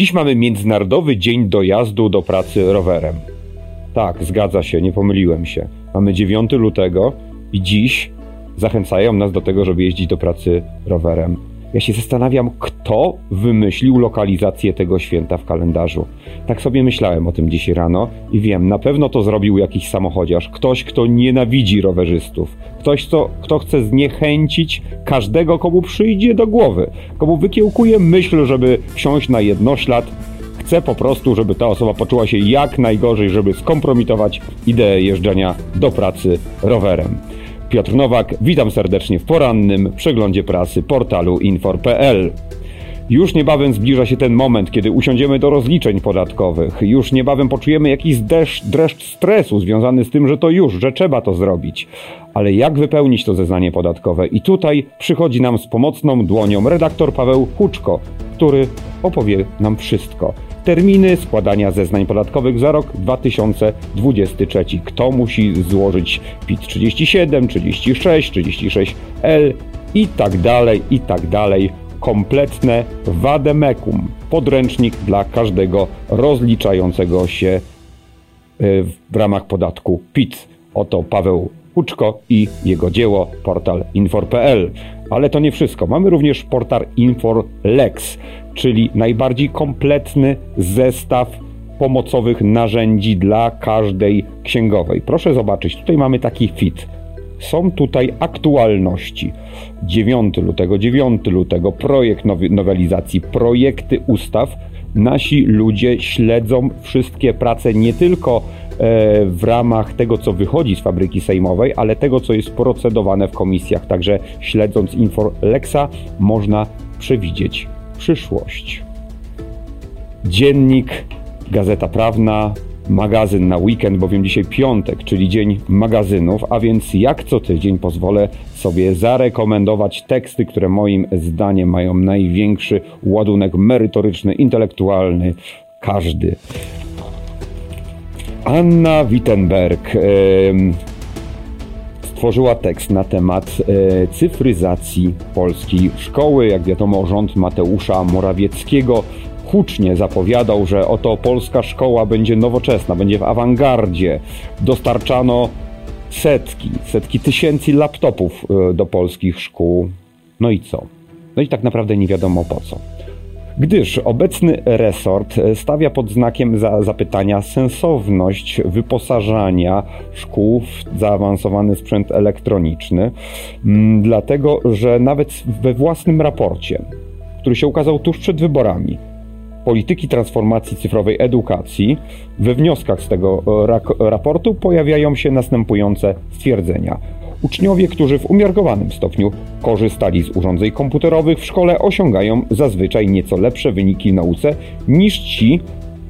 Dziś mamy Międzynarodowy Dzień Dojazdu do Pracy rowerem. Tak, zgadza się, nie pomyliłem się. Mamy 9 lutego i dziś zachęcają nas do tego, żeby jeździć do pracy rowerem. Ja się zastanawiam, kto wymyślił lokalizację tego święta w kalendarzu. Tak sobie myślałem o tym dzisiaj rano i wiem, na pewno to zrobił jakiś samochodziarz, ktoś, kto nienawidzi rowerzystów, ktoś, kto, kto chce zniechęcić każdego, komu przyjdzie do głowy, komu wykiełkuje myśl, żeby wsiąść na jednoślad. Chce po prostu, żeby ta osoba poczuła się jak najgorzej, żeby skompromitować ideę jeżdżenia do pracy rowerem. Piotr Nowak, witam serdecznie w porannym przeglądzie prasy portalu infor.pl. Już niebawem zbliża się ten moment, kiedy usiądziemy do rozliczeń podatkowych. Już niebawem poczujemy jakiś deszcz, dreszcz stresu związany z tym, że to już, że trzeba to zrobić. Ale jak wypełnić to zeznanie podatkowe? I tutaj przychodzi nam z pomocną dłonią redaktor Paweł Huczko, który opowie nam wszystko terminy składania zeznań podatkowych za rok 2023. Kto musi złożyć PIT 37, 36, 36L i tak dalej, i tak dalej. Kompletne wademekum, podręcznik dla każdego rozliczającego się e, w ramach podatku PIT. Oto Paweł Huczko i jego dzieło, portal infor.pl. Ale to nie wszystko. Mamy również portal InforLex, czyli najbardziej kompletny zestaw pomocowych narzędzi dla każdej księgowej. Proszę zobaczyć, tutaj mamy taki fit. Są tutaj aktualności. 9 lutego, 9 lutego, projekt nowelizacji, projekty ustaw. Nasi ludzie śledzą wszystkie prace nie tylko e, w ramach tego, co wychodzi z fabryki sejmowej, ale tego, co jest procedowane w komisjach. Także śledząc Inforlexa można przewidzieć przyszłość. Dziennik, Gazeta Prawna, magazyn na weekend, bowiem dzisiaj piątek, czyli dzień magazynów, a więc jak co tydzień pozwolę sobie zarekomendować teksty, które moim zdaniem mają największy ładunek merytoryczny, intelektualny, każdy. Anna Wittenberg. Yy, stworzyła tekst na temat e, cyfryzacji polskiej szkoły. Jak wiadomo, rząd Mateusza Morawieckiego hucznie zapowiadał, że oto polska szkoła będzie nowoczesna, będzie w awangardzie. Dostarczano setki, setki tysięcy laptopów e, do polskich szkół. No i co? No i tak naprawdę nie wiadomo po co gdyż obecny resort e, stawia pod znakiem za zapytania sensowność wyposażania szkół w zaawansowany sprzęt elektroniczny, mm, dlatego że nawet we własnym raporcie, który się ukazał tuż przed wyborami, polityki transformacji cyfrowej edukacji, we wnioskach z tego e, raportu pojawiają się następujące stwierdzenia. Uczniowie, którzy w umiarkowanym stopniu korzystali z urządzeń komputerowych w szkole, osiągają zazwyczaj nieco lepsze wyniki w nauce niż ci,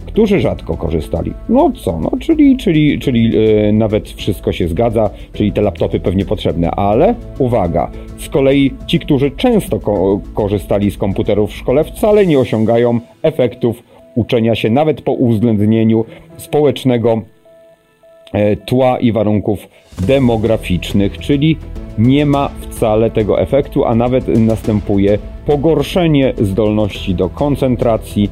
którzy rzadko korzystali. No co, no czyli, czyli, czyli yy, nawet wszystko się zgadza, czyli te laptopy pewnie potrzebne, ale uwaga, z kolei ci, którzy często ko korzystali z komputerów w szkole, wcale nie osiągają efektów uczenia się nawet po uwzględnieniu społecznego tła i warunków demograficznych, czyli nie ma wcale tego efektu, a nawet następuje pogorszenie zdolności do koncentracji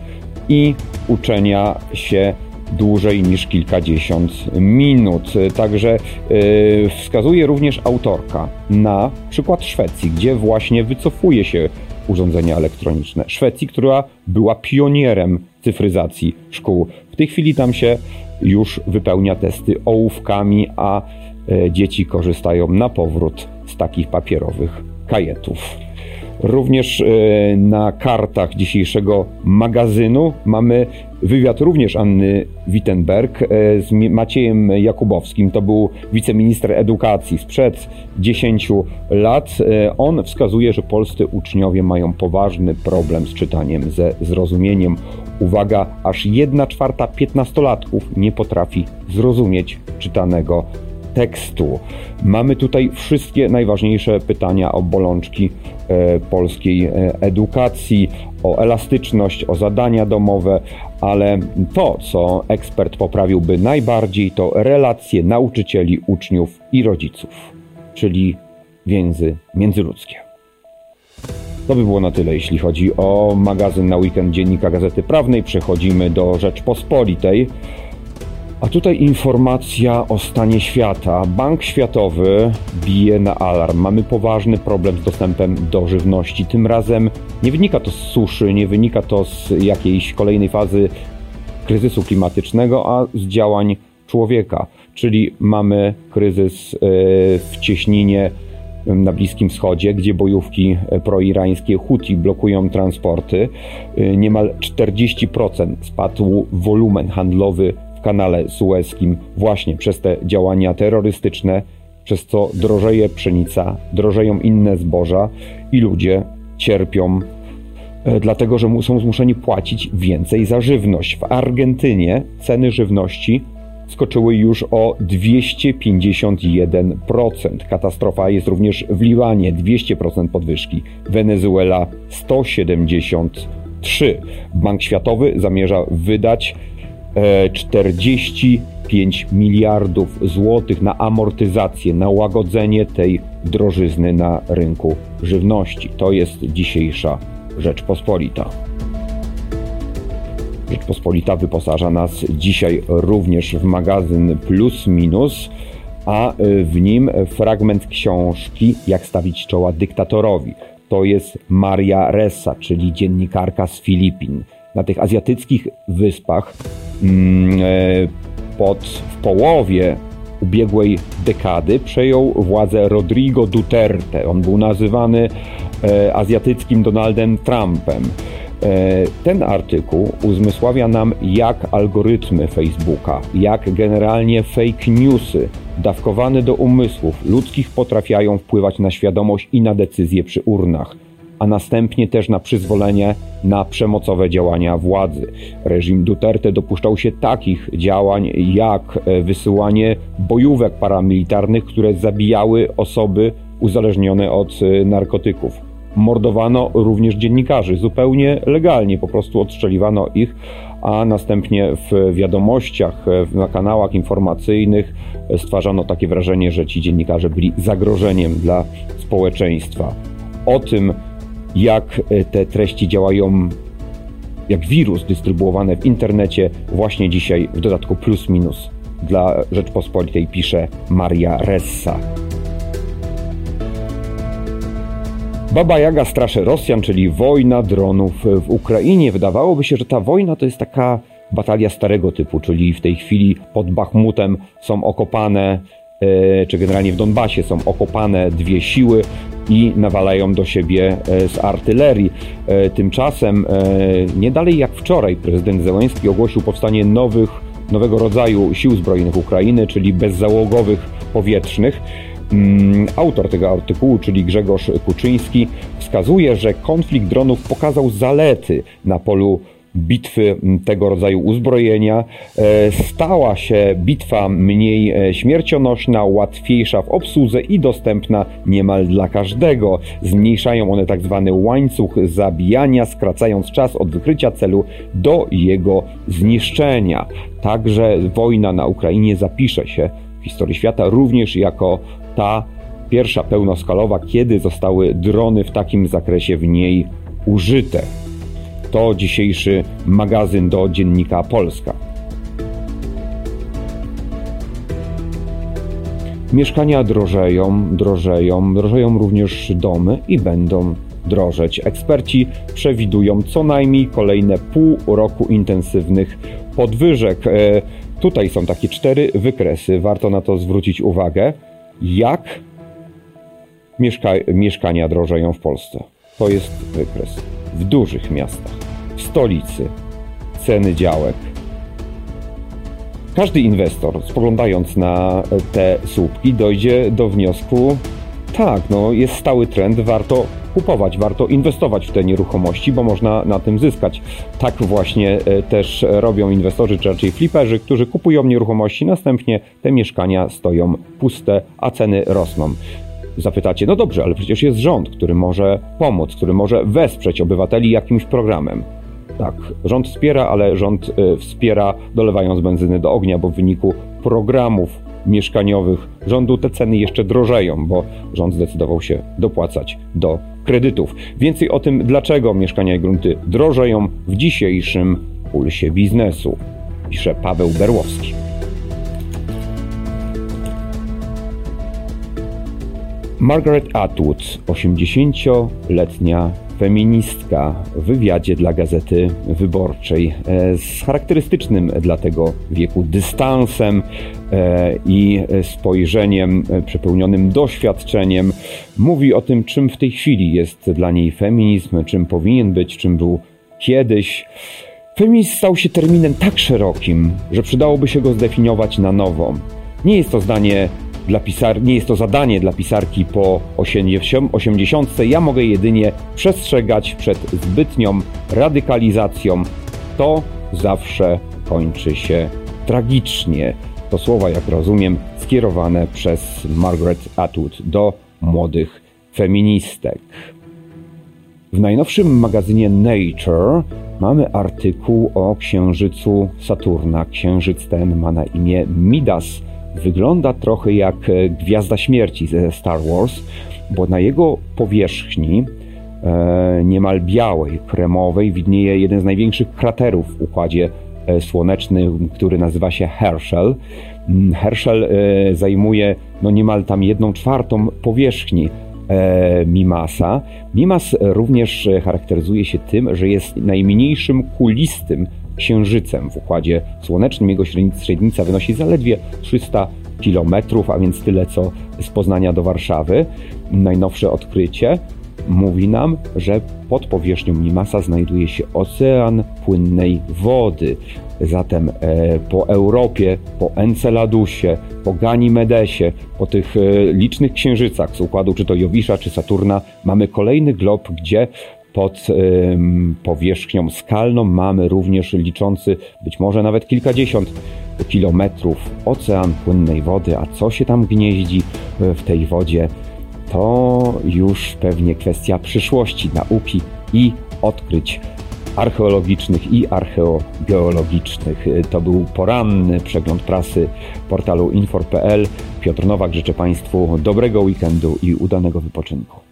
i uczenia się dłużej niż kilkadziesiąt minut. Także yy, wskazuje również autorka na przykład Szwecji, gdzie właśnie wycofuje się urządzenia elektroniczne. Szwecji, która była pionierem cyfryzacji szkół. W tej chwili tam się już wypełnia testy ołówkami, a e, dzieci korzystają na powrót z takich papierowych kajetów. Również e, na kartach dzisiejszego magazynu mamy wywiad również Anny Wittenberg e, z Maciejem Jakubowskim. To był wiceminister edukacji sprzed 10 lat. On wskazuje, że polscy uczniowie mają poważny problem z czytaniem, ze zrozumieniem Uwaga, aż 1 czwarta piętnastolatków nie potrafi zrozumieć czytanego tekstu. Mamy tutaj wszystkie najważniejsze pytania o bolączki e, polskiej e, edukacji, o elastyczność, o zadania domowe, ale to, co ekspert poprawiłby najbardziej, to relacje nauczycieli, uczniów i rodziców, czyli więzy międzyludzkie. To by było na tyle, jeśli chodzi o magazyn na weekend Dziennika Gazety Prawnej. Przechodzimy do Rzeczpospolitej. A tutaj informacja o stanie świata. Bank Światowy bije na alarm. Mamy poważny problem z dostępem do żywności. Tym razem nie wynika to z suszy, nie wynika to z jakiejś kolejnej fazy kryzysu klimatycznego, a z działań człowieka. Czyli mamy kryzys e, w cieśninie na Bliskim Wschodzie, gdzie bojówki proirańskie Huti blokują transporty. E, niemal 40% spadł wolumen handlowy w kanale sueskim właśnie przez te działania terrorystyczne, przez co drożeje pszenica, drożeją inne zboża i ludzie cierpią, e, dlatego że są zmuszeni płacić więcej za żywność. W Argentynie ceny żywności skoczyły już o 251%. Katastrofa jest również w Liwanie 200% podwyżki, Wenezuela 173. Bank Światowy zamierza wydać 45 e, miliardów złotych na amortyzację, na łagodzenie tej drożyzny na rynku żywności. To jest dzisiejsza Rzeczpospolita. Rzeczpospolita wyposaża nas dzisiaj również w magazyn Plus Minus, a w nim fragment książki Jak stawić czoła dyktatorowi. To jest Maria Ressa, czyli dziennikarka z Filipin. Na tych azjatyckich wyspach mm, e, pod, w połowie ubiegłej dekady przejął władzę Rodrigo Duterte. On był nazywany e, azjatyckim Donaldem Trumpem. E, ten artykuł uzmysławia nam, jak algorytmy Facebooka, jak generalnie fake newsy dawkowane do umysłów ludzkich potrafiają wpływać na świadomość i na decyzje przy urnach, a następnie też na przyzwolenie na przemocowe działania władzy. Reżim Duterte dopuszczał się takich działań jak e, wysyłanie bojówek paramilitarnych, które zabijały osoby uzależnione od e, narkotyków mordowano również dziennikarzy, zupełnie legalnie, po prostu odstrzeliwano ich, a następnie w wiadomościach, na kanałach informacyjnych stwarzano takie wrażenie, że ci dziennikarze byli zagrożeniem dla społeczeństwa. O tym, jak te treści działają jak wirus dystrybuowane w internecie, właśnie dzisiaj w dodatku plus minus dla Rzeczpospolitej pisze Maria Ressa. Baba Jaga straszy Rosjan, czyli wojna dronów w Ukrainie. Wydawałoby się, że ta wojna to jest taka batalia starego typu, czyli w tej chwili pod Bachmutem są okopane, e, czy generalnie w Donbasie są okopane dwie siły i nawalają do siebie e, z artylerii. E, tymczasem nie dalej jak wczoraj prezydent Zełenski ogłosił powstanie nowych, nowego rodzaju sił zbrojnych Ukrainy, czyli bezzałogowych powietrznych. Mm, autor tego artykułu, czyli Grzegorz Kuczyński, wskazuje, że konflikt dronów pokazał zalety na polu bitwy tego rodzaju uzbrojenia. E, stała się bitwa mniej e, śmiercionośna, łatwiejsza w obsłudze i dostępna niemal dla każdego. Zmniejszają one tak zwany łańcuch zabijania, skracając czas od wykrycia celu do jego zniszczenia. Także wojna na Ukrainie zapisze się w historii świata również jako ta pierwsza pełnoskalowa, kiedy zostały drony w takim zakresie w niej użyte. To dzisiejszy magazyn do dziennika Polska. Mieszkania drożeją, drożeją, drożeją również domy i będą drożeć. Eksperci przewidują co najmniej kolejne pół roku intensywnych podwyżek. E, tutaj są takie cztery wykresy, warto na to zwrócić uwagę jak mieszka mieszkania drożeją w Polsce. To jest wykres. W dużych miastach, w stolicy, ceny działek. Każdy inwestor, spoglądając na te słupki, dojdzie do wniosku, tak, no jest stały trend, warto kupować, warto inwestować w te nieruchomości, bo można na tym zyskać. Tak właśnie e, też robią inwestorzy, czy raczej fliperzy, którzy kupują nieruchomości, następnie te mieszkania stoją puste, a ceny rosną. Zapytacie, no dobrze, ale przecież jest rząd, który może pomóc, który może wesprzeć obywateli jakimś programem. Tak, rząd wspiera, ale rząd e, wspiera dolewając benzyny do ognia, bo w wyniku programów mieszkaniowych rządu te ceny jeszcze drożeją, bo rząd zdecydował się dopłacać do kredytów. Więcej o tym, dlaczego mieszkania i grunty drożeją w dzisiejszym pulsie biznesu, pisze Paweł Berłowski. Margaret Atwood, 80-letnia feministka w wywiadzie dla Gazety Wyborczej e, z charakterystycznym dla tego wieku dystansem e, i spojrzeniem e, przepełnionym doświadczeniem mówi o tym, czym w tej chwili jest dla niej feminizm, czym powinien być, czym był kiedyś. Feminizm stał się terminem tak szerokim, że przydałoby się go zdefiniować na nowo. Nie jest to zdanie dla pisar, nie jest to zadanie dla pisarki po 80. Ja mogę jedynie przestrzegać przed zbytnią radykalizacją. To zawsze kończy się tragicznie. To słowa, jak rozumiem, skierowane przez Margaret Atwood do młodych feministek. W najnowszym magazynie Nature mamy artykuł o księżycu Saturna. Księżyc ten ma na imię Midas wygląda trochę jak e, Gwiazda Śmierci ze Star Wars, bo na jego powierzchni e, niemal białej, kremowej widnieje jeden z największych kraterów w Układzie e, Słonecznym, który nazywa się Herschel. Mm, Herschel zajmuje no niemal tam jedną czwartą powierzchni Mimasa. Mimas również charakteryzuje się tym, że jest najmniejszym kulistym Księżycem w Układzie Słonecznym. Jego średnica wynosi zaledwie 300 km, a więc tyle co z Poznania do Warszawy. Najnowsze odkrycie mówi nam, że pod powierzchnią Mimasa znajduje się ocean płynnej wody. Zatem e, po Europie, po Enceladusie, po Ganimedesie, po tych e, licznych księżycach z układu czy to Jowisza, czy Saturna mamy kolejny glob, gdzie pod powierzchnią skalną mamy również liczący być może nawet kilkadziesiąt kilometrów ocean płynnej wody, a co się tam gnieździ w tej wodzie, to już pewnie kwestia przyszłości, nauki i odkryć archeologicznych i archeogeologicznych. To był poranny przegląd prasy portalu infor.pl. Piotr Nowak życzę Państwu dobrego weekendu i udanego wypoczynku.